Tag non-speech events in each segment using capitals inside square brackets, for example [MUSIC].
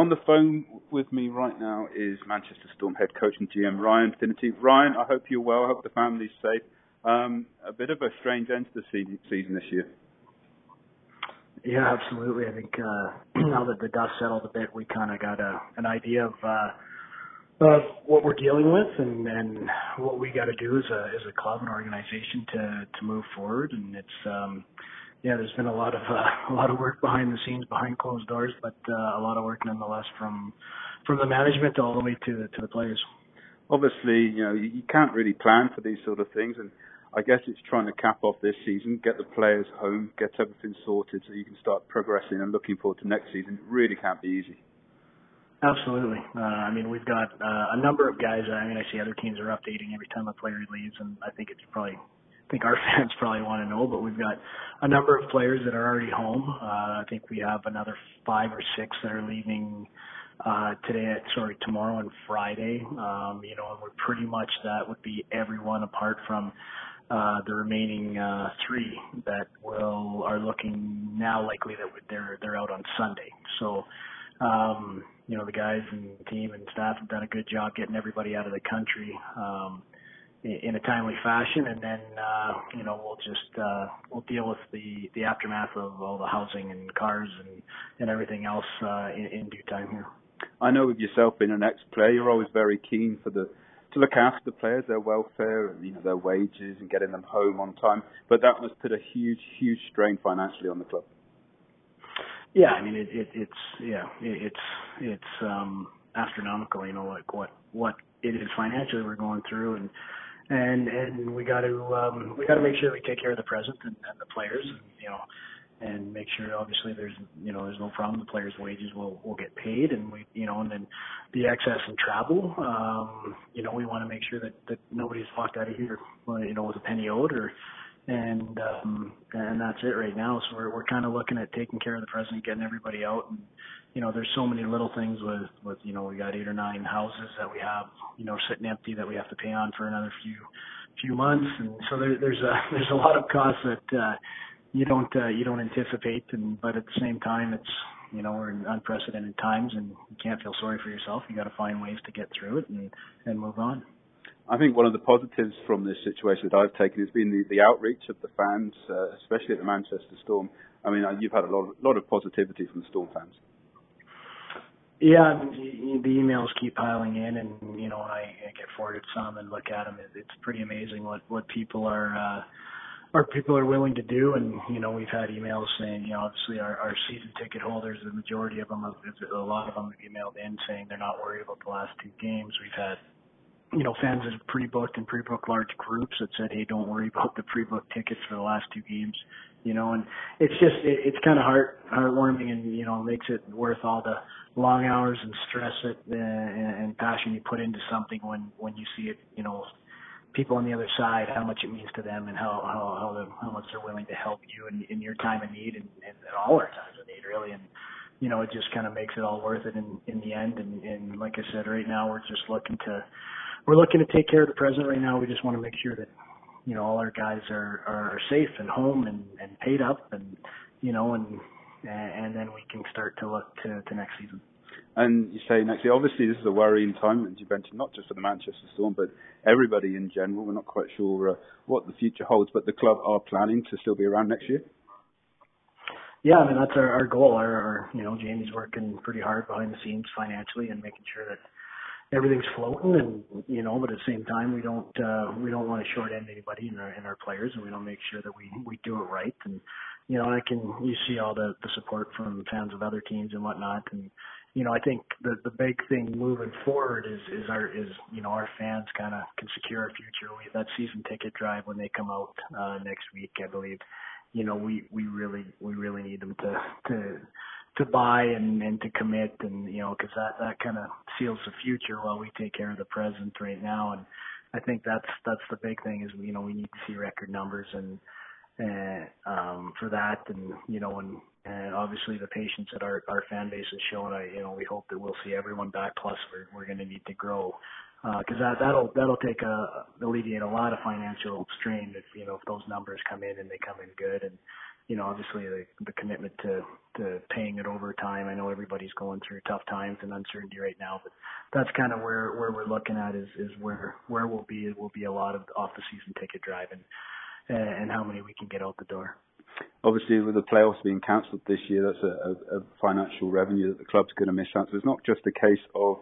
On the phone with me right now is Manchester Storm head coach and GM Ryan Finnerty. Ryan, I hope you're well. I hope the family's safe. Um, a bit of a strange end to the season this year. Yeah, absolutely. I think uh, [CLEARS THROAT] now that the dust settled a bit, we kind of got a, an idea of uh, of what we're dealing with and, and what we got to do as a as a club and organization to to move forward. And it's um, yeah, there's been a lot of uh, [LAUGHS] a lot of work behind the scenes, behind closed doors, but uh, a lot of work nonetheless from from the management all the way to the to the players. Obviously, you know you can't really plan for these sort of things, and I guess it's trying to cap off this season, get the players home, get everything sorted, so you can start progressing and looking forward to next season. It really can't be easy. Absolutely. Uh, I mean, we've got uh, a number of guys. I mean, I see other teams are updating every time a player leaves, and I think it's probably, think our [LAUGHS] fans probably want to know, but we've got a number of players that are already home. Uh, I think we have another five or six that are leaving uh, today, sorry, tomorrow and Friday. Um, you know, and we're pretty much that would be everyone apart from uh, the remaining uh, three that will are looking now likely that they're they're out on Sunday. So um, you know, the guys and team and staff have done a good job getting everybody out of the country um, in, a timely fashion, and then uh, you know we'll just uh, we'll deal with the the aftermath of all the housing and cars and and everything else uh, in, in due time here. I know with yourself being an ex-player, you're always very keen for the to look after the players, their welfare, and you know their wages, and getting them home on time. But that must put a huge, huge strain financially on the club. Yeah, I mean it, it it's yeah it, it's it's um astronomical. You know like what what it is financially we're going through and and and we got to um we got to make sure we take care of the present and, and the players and you know and make sure obviously there's you know there's no problem. The players wages will will get paid and we you know and then the excess and travel um you know we want to make sure that that nobody's walked out of here you know with a penny owed or and um and that's it right now. So we're we're kind of looking at taking care of the president getting everybody out. And you know there's so many little things with with you know we got eight or nine houses that we have you know sitting empty that we have to pay on for another few few months. And so there there's a [LAUGHS] there's a lot of costs that uh you don't uh, you don't anticipate. And but at the same time it's you know we're in unprecedented times and you can't feel sorry for yourself. You got to find ways to get through it and and move on I think one of the positives from this situation that I've taken has been the, the outreach of the fans, uh, especially at the Manchester Storm. I mean, uh, you've had a lot, of, lot of positivity from the Storm fans. Yeah, the, emails keep piling in, and you know, I, I get forwarded some and look at them. It, it's pretty amazing what what people are uh, people are willing to do. And you know, we've had emails saying, you know, obviously our, our season ticket holders, the majority of them, a lot of them have emailed in saying they're not worried about the last two games. We've had you know, fans that have pre-booked and pre-booked large groups that said, "Hey, don't worry about the pre-booked tickets for the last two games." You know, and it's just it, it's kind of heart heartwarming, and you know, makes it worth all the long hours and stress it uh, and, and passion you put into something when when you see it. You know, people on the other side, how much it means to them, and how how how, the, how much they're willing to help you in, in your time of need and, and at all our times of need, really. And you know, it just kind of makes it all worth it in in the end. And, and like I said, right now we're just looking to we're looking to take care of the present right now. We just want to make sure that you know all our guys are are safe and home and and paid up and you know and and then we can start to look to, to next season. And you say next year, obviously this is a worrying time, as you mentioned, not just for the Manchester Storm, but everybody in general. We're not quite sure uh, what the future holds, but the club are planning to still be around next year. Yeah, I mean that's our, our goal. Our, our you know Jamie's working pretty hard behind the scenes financially and making sure that everything's floating and you know but at the same time we don't uh we don't want to short end anybody in our in our players and we don't make sure that we we do it right. And you know I can you see all the the support from fans of other teams and whatnot. And you know I think the the big thing moving forward is is our is you know our fans kind of can secure our future. We that season ticket drive when they come out uh next week I believe. You know we we really we really need them to to to buy and and to commit. And you know because that that kind of seals the future while we take care of the present right now. And I think that's that's the big thing is you know we need to see record numbers and and um for that. And you know and and obviously the patience that our our fan base has shown I you know we hope that we'll see everyone back. Plus we're we're going to need to grow because uh, that that'll that'll take a alleviate a lot of financial strain if you know if those numbers come in and they come in good. And you know, obviously the, the commitment to, to paying it over time. I know everybody's going through tough times and uncertainty right now, but that's kind of where, where we're looking at is, is where, where we'll be, it will be a lot of off the season ticket driving and, how many we can get out the door. Obviously, with the playoffs being cancelled this year, that's a, a, a financial revenue that the club's going to miss out. So it's not just a case of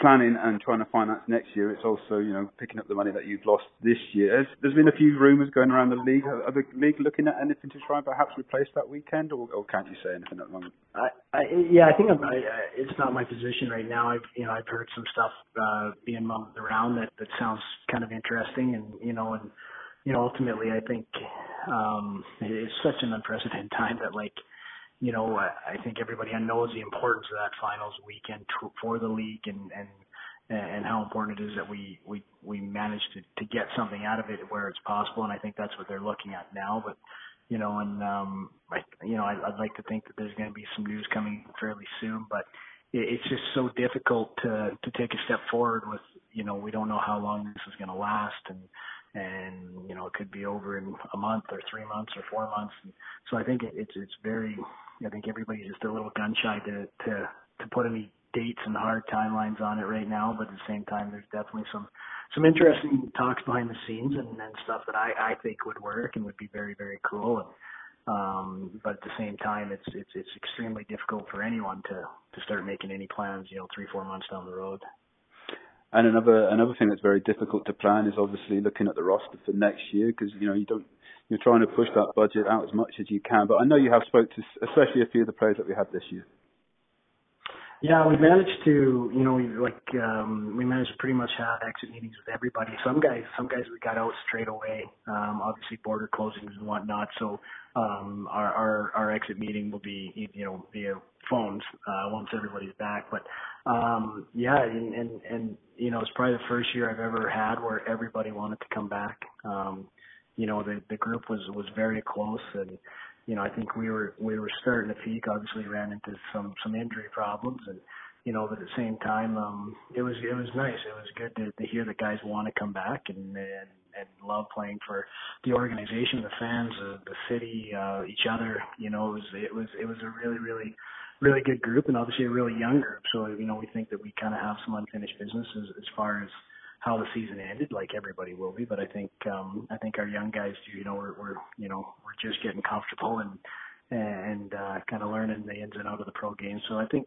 planning and trying to finance next year, it's also you know picking up the money that you've lost this year. There's, there's been a few rumours going around the league. Are the league looking at anything to try and perhaps replace that weekend, or, or can't you say anything at the moment? I, I yeah, I think I'm, I, it's not my position right now. I've you know I've heard some stuff uh, being mumbled around that that sounds kind of interesting, and you know and you know ultimately I think um, it's such an unprecedented [LAUGHS] time that like you know, I think everybody knows the importance of that finals weekend for the league and, and, and how important it is that we, we, we manage to, to get something out of it where it's possible. And I think that's what they're looking at now. But, you know, and, um, I, you know, I, I'd like to think that there's going to be some news coming fairly soon, but it, it's just so difficult to, to take a step forward with, you know, we don't know how long this is going to last. And, and you know it could be over in a month or three months or four months. And so I think it, it's it's very I think everybody's just a little gun shy to to to put any dates and hard timelines on it right now. But at the same time, there's definitely some some interesting talks behind the scenes and, and stuff that I I think would work and would be very very cool. And, um, but at the same time, it's it's it's extremely difficult for anyone to to start making any plans. You know, three four months down the road. And another another thing that's very difficult to plan is obviously looking at the roster for next year because you know you don't you're trying to push that budget out as much as you can. But I know you have spoke to especially a few of the players that we had this year. Yeah, we managed to, you know, like um we managed to pretty much have exit meetings with everybody. Some guys, some guys we got out straight away. Um, obviously border closings and whatnot. So um, our our our exit meeting will be, you know, via phones uh, once everybody's back. But um, yeah, and, and and you know, it's probably the first year I've ever had where everybody wanted to come back. Um, you know, the the group was was very close, and you know, I think we were we were starting to peak. Obviously, ran into some some injury problems, and you know, but at the same time, um, it was it was nice. It was good to, to hear that guys want to come back and and and love playing for the organization, the fans, uh, the city, uh, each other. You know, it was it was it was a really really really good group and obviously a really young group. So you know, we think that we kind of have some unfinished business as, as far as how the season ended, like everybody will be. But I think um, I think our young guys do. You know, we're, we're you know we're just getting comfortable and and uh, kind of learning the ins and out of the pro game. So I think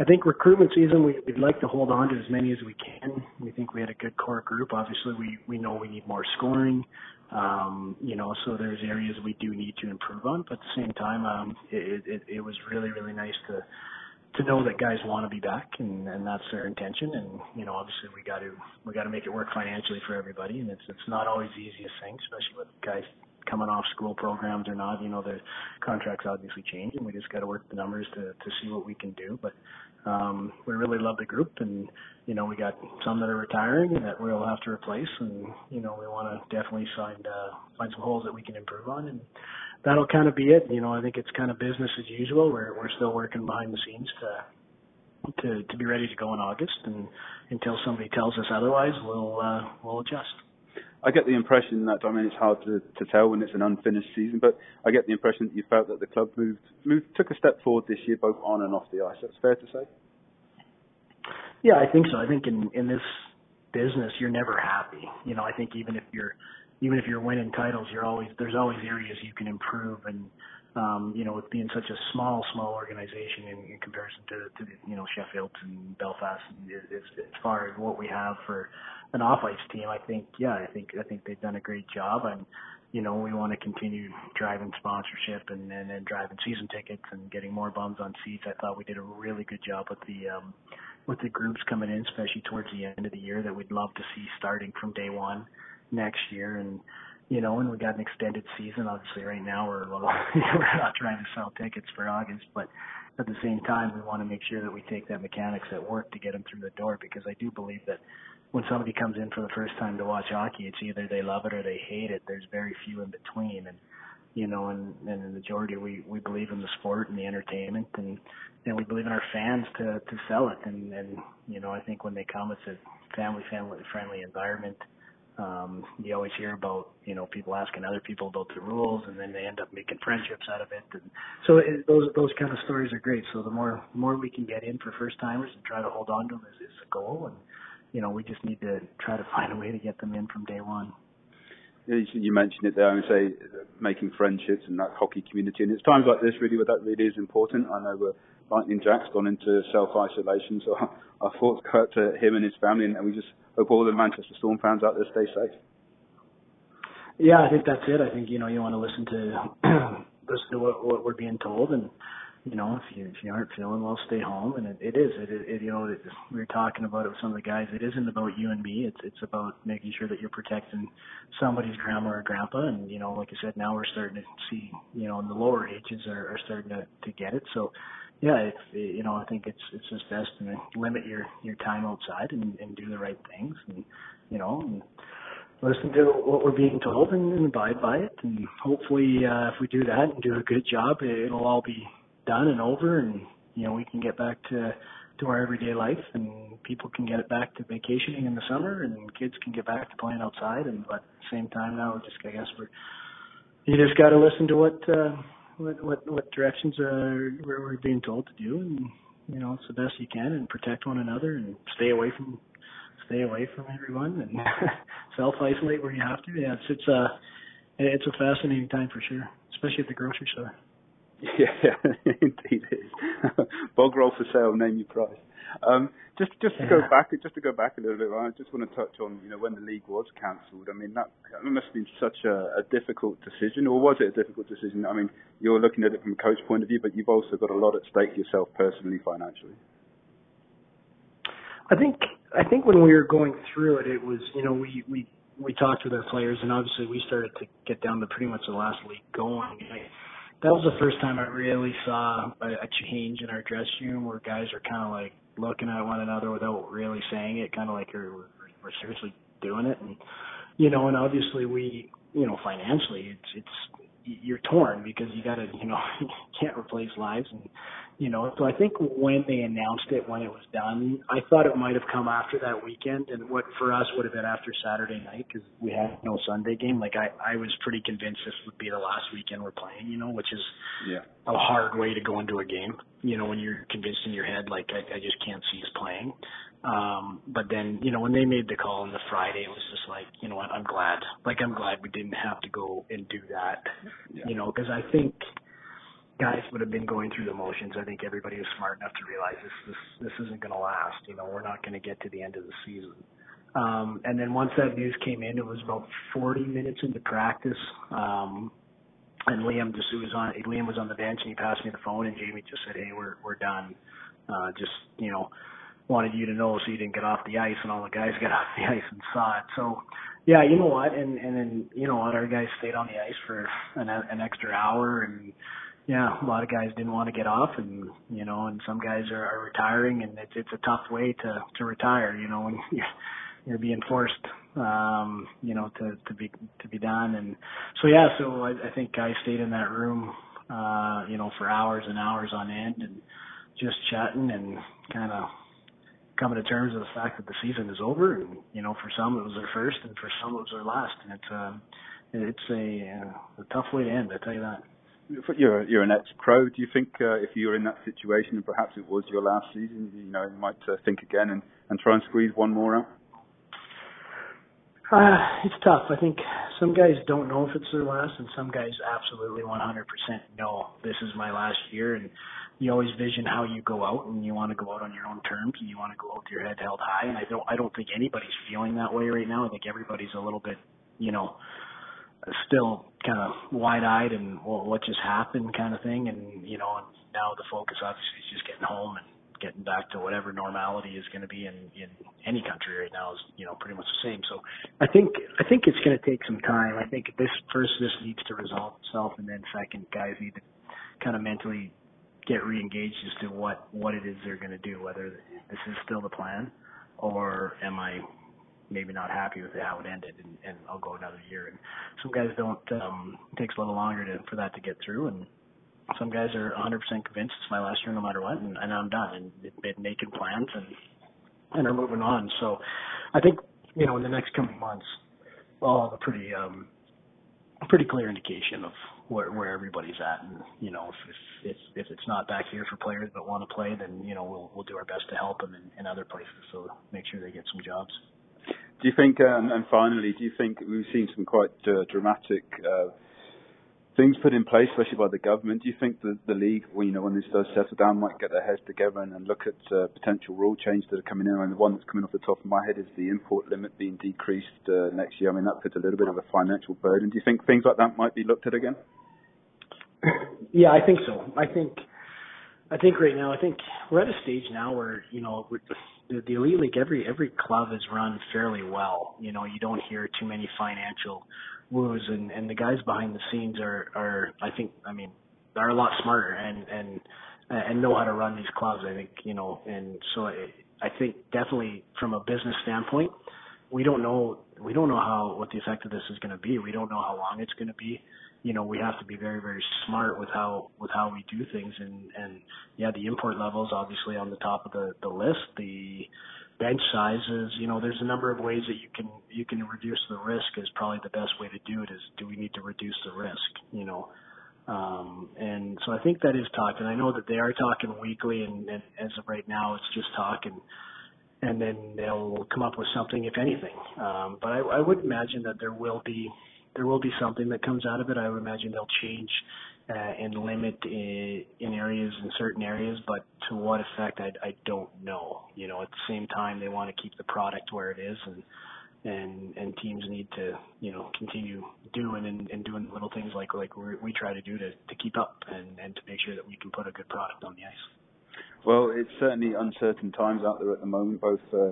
I think recruitment season we, we'd like to hold on to as many as we can. We think we had a good core group. Obviously, we we know we need more scoring. Um, you know, so there's areas we do need to improve on. But at the same time, um, it, it, it was really really nice to to know that guys want to be back and, and that's their intention. And you know, obviously we got to we got to make it work financially for everybody, and it's it's not always the easiest thing, especially with guys coming off school programs or not. You know, the contracts obviously change, and we just got to work the numbers to to see what we can do. But um, we really love the group, and you know, we got some that are retiring that we'll have to replace, and you know, we want to definitely find uh, find some holes that we can improve on and that'll kind of be it. You know, I think it's kind of business as usual. We're we're still working behind the scenes to to to be ready to go in August, and until somebody tells us otherwise, we'll uh, we'll adjust. I get the impression that I mean it's hard to, to tell when it's an unfinished season, but I get the impression that you felt that the club moved moved took a step forward this year, both on and off the ice. That's fair to say. Yeah, I think so. I think in in this business, you're never happy. You know, I think even if you're even if you're winning titles, you're always there's always areas you can improve, and um, you know, with being such a small, small organization in, in comparison to, to you know Sheffield and Belfast, and as, as far as what we have for an off ice team, I think yeah, I think I think they've done a great job, and you know, we want to continue driving sponsorship and, and and driving season tickets and getting more bums on seats. I thought we did a really good job with the um, with the groups coming in, especially towards the end of the year, that we'd love to see starting from day one next year and you know, and we got an extended season. Obviously, right now we're a [LAUGHS] little, we're not trying to sell tickets for August, but at the same time, we want to make sure that we take that mechanics at work to get them through the door because I do believe that when somebody comes in for the first time to watch hockey, it's either they love it or they hate it. There's very few in between, and you know, and, and the majority we we believe in the sport and the entertainment, and and we believe in our fans to to sell it, and and you know, I think when they come, it's a family family friendly environment um, you always hear about you know people asking other people about the rules, and then they end up making friendships out of it. And so it, those those kind of stories are great. So the more more we can get in for first timers and try to hold on to them is, is the goal. And you know we just need to try to find a way to get them in from day one. You mentioned it there, and say making friendships and that hockey community, and it's times like this really where that really is important. I know we're Lightning Jack's gone into self isolation, so [LAUGHS] our thoughts go out to him and his family, and we just hope all the Manchester Storm fans out there stay safe. Yeah, I think that's it. I think you know you want to listen to [CLEARS THROAT] listen to what, what we're being told, and you know if you if you aren't feeling well, stay home. And it, it is it, it you know it, we were talking about it with some of the guys. It isn't about you and me. It's it's about making sure that you're protecting somebody's grandma or grandpa. And you know, like I said, now we're starting to see you know in the lower ages are, are starting to to get it. So yeah, if you know, I think it's it's just best to limit your your time outside and, and do the right things, and you know, and listen to what we're being told and, and abide by it. And hopefully, uh, if we do that and do a good job, it'll all be done and over, and you know, we can get back to to our everyday life, and people can get back to vacationing in the summer, and kids can get back to playing outside. And but at the same time, now, just I guess we're you just got to listen to what. Uh, what what what directions are we're, being told to do, and you know it's the best you can, and protect one another, and stay away from stay away from everyone, and [LAUGHS] self isolate where you have to. Yeah, it's it's a it's a fascinating time for sure, especially at the grocery store. [LAUGHS] Yeah, [LAUGHS] indeed it is. [LAUGHS] Bog roll for sale, name your price. Um, just just to go back, just to go back a little bit, I just want to touch on you know when the league was cancelled. I mean that, that must have been such a, a difficult decision, or was it a difficult decision? I mean, you're looking at it from a coach point of view, but you've also got a lot at stake yourself personally, financially. I think I think when we were going through it, it was you know we we we talked with our players, and obviously we started to get down to pretty much the last league going. That was the first time I really saw a, a change in our dressing room where guys are kind of like looking at one another without really saying it, kind of like we're, we're seriously doing it. And, you know, and obviously we, you know, financially it's, it's, you're torn because you gotta, you know, [LAUGHS] you can't replace lives and, you know, so I think when they announced it, when it was done, I thought it might have come after that weekend, and what for us would have been after Saturday night because we had no Sunday game. Like I, I was pretty convinced this would be the last weekend we're playing, you know, which is yeah. a hard way to go into a game. You know, when you're convinced in your head, like I, I just can't see us playing. Um, but then, you know, when they made the call on the Friday, it was just like, you know what, I'm glad. Like I'm glad we didn't have to go and do that. Yeah. You know, because I think guys would have been going through the motions. I think everybody was smart enough to realize this this this isn't going to last. You know, we're not going to get to the end of the season. Um, and then once that news came in, it was about 40 minutes into practice. Um, and Liam just was on. Liam was on the bench, and he passed me the phone, and Jamie just said, "Hey, we're we're done. Uh, just you know, wanted you to know so you didn't get off the ice." And all the guys [LAUGHS] got off the ice and saw it. So, yeah, you know what? And and then you know what? Our guys stayed on the ice for an an extra hour, and yeah, a lot of guys didn't want to get off, and you know, and some guys are, are retiring, and it's it's a tough way to to retire. You know, when [LAUGHS] you're, you're being forced, um, you know, to to be to be done, and so yeah, so I, I think guys stayed in that room, uh, you know, for hours and hours on end, and just chatting and kind of coming to terms with the fact that the season is over, and you know, for some it was their first, and for some it was their last, and it's um, it's a, uh, a tough way to end. I tell you that. You're you're an ex-pro. Do you think uh, if you were in that situation and perhaps it was your last season, you know, you might uh, think again and, and try and squeeze one more out? Uh, it's tough. I think some guys don't know if it's their last, and some guys absolutely 100% know this is my last year. And you always vision how you go out, and you want to go out on your own terms, and you want to go out with your head held high. And I don't, I don't think anybody's feeling that way right now. I think everybody's a little bit, you know, still kind of wide-eyed and well, what just happened kind of thing. And you know, now the focus obviously is just getting home and getting back to whatever normality is going to be in in any country right now is you know pretty much the same. So I think I think it's going to take some time. I think this first this needs to resolve itself, and then second, guys need to kind of mentally get re-engaged as to what what it is they're going to do. Whether this is still the plan, or am I maybe not happy with how it ended, and, and I'll go another year. And some guys don't. Um, it takes a little longer to, for that to get through, and some guys are 100% convinced it's my last year no matter what, and, and I'm done. And they've making plans and and are moving on. So I think you know in the next coming months, well, a pretty um, pretty clear indication of where where everybody's at, and you know if if if, if it's not back here for players that want to play, then you know we'll we'll do our best to help them in, in other places, so make sure they get some jobs. Do you think, um, and finally, do you think we've seen some quite uh, dramatic uh, things put in place, especially by the government? Do you think that the league, you know, when this does settle down, might get their heads together and, and look at uh, potential rule changes that are coming in? And the one that's coming off the top of my head is the import limit being decreased uh, next year. I mean, that puts a little bit of a financial burden. Do you think things like that might be looked at again? [CLEARS THROAT] Yeah, I think so. I think, I think right now, I think we're at a stage now where you know the, the elite league, every every club is run fairly well. You know, you don't hear too many financial woos, and and the guys behind the scenes are are I think I mean are a lot smarter and and and know how to run these clubs. I think you know, and so I, I think definitely from a business standpoint, we don't know we don't know how what the effect of this is going to be. We don't know how long it's going to be. You know, we have to be very very smart with how with how we do things. And and yeah, the import levels obviously on the top of the the list. The bench sizes. You know, there's a number of ways that you can you can reduce the risk. Is probably the best way to do it. Is do we need to reduce the risk? You know, um, and so I think that is talk, and I know that they are talking weekly, and, and as of right now, it's just talk, and and then they'll come up with something, if anything. Um, but I, I would imagine that there will be there will be something that comes out of it. I would imagine they'll change uh, and limit in, in areas in certain areas, but to what effect I, I don't know. You know, at the same time, they want to keep the product where it is, and and and teams need to you know continue doing and, and doing little things like like we we try to do to to keep up and and to make sure that we can put a good product on the ice. Well, it's certainly uncertain times out there at the moment, both. Uh,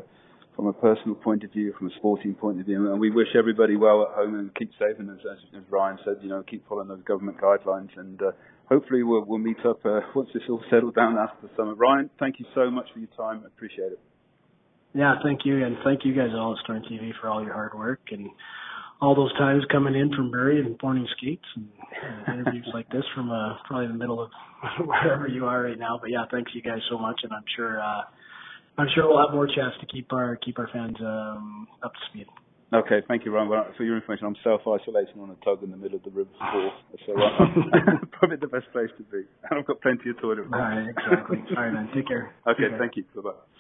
from a personal point of view, from a sporting point of view, and we wish everybody well at home and keep safe. And as, as Ryan said, you know, keep following those government guidelines, and uh, hopefully we'll, we'll meet up uh, once this all settles down after the summer. Ryan, thank you so much for your time. I appreciate it. Yeah, thank you, and thank you guys at All Star TV for all your hard work and all those times coming in from Barrie and morning skates and, and interviews like this from uh, probably the middle of [LAUGHS] wherever you are right now. But yeah, thanks you guys so much, and I'm sure uh, I'm sure we'll have more chance to keep our keep our fans um, up to speed. Okay, thank you, Ryan. Well, for your information, I'm self-isolating on a tug in the middle of the river so uh, [LAUGHS] probably the best place to be. And [LAUGHS] I've got plenty of toilet. All right, exactly. All right, man. Take care. [LAUGHS] Okay, thank you. Bye bye.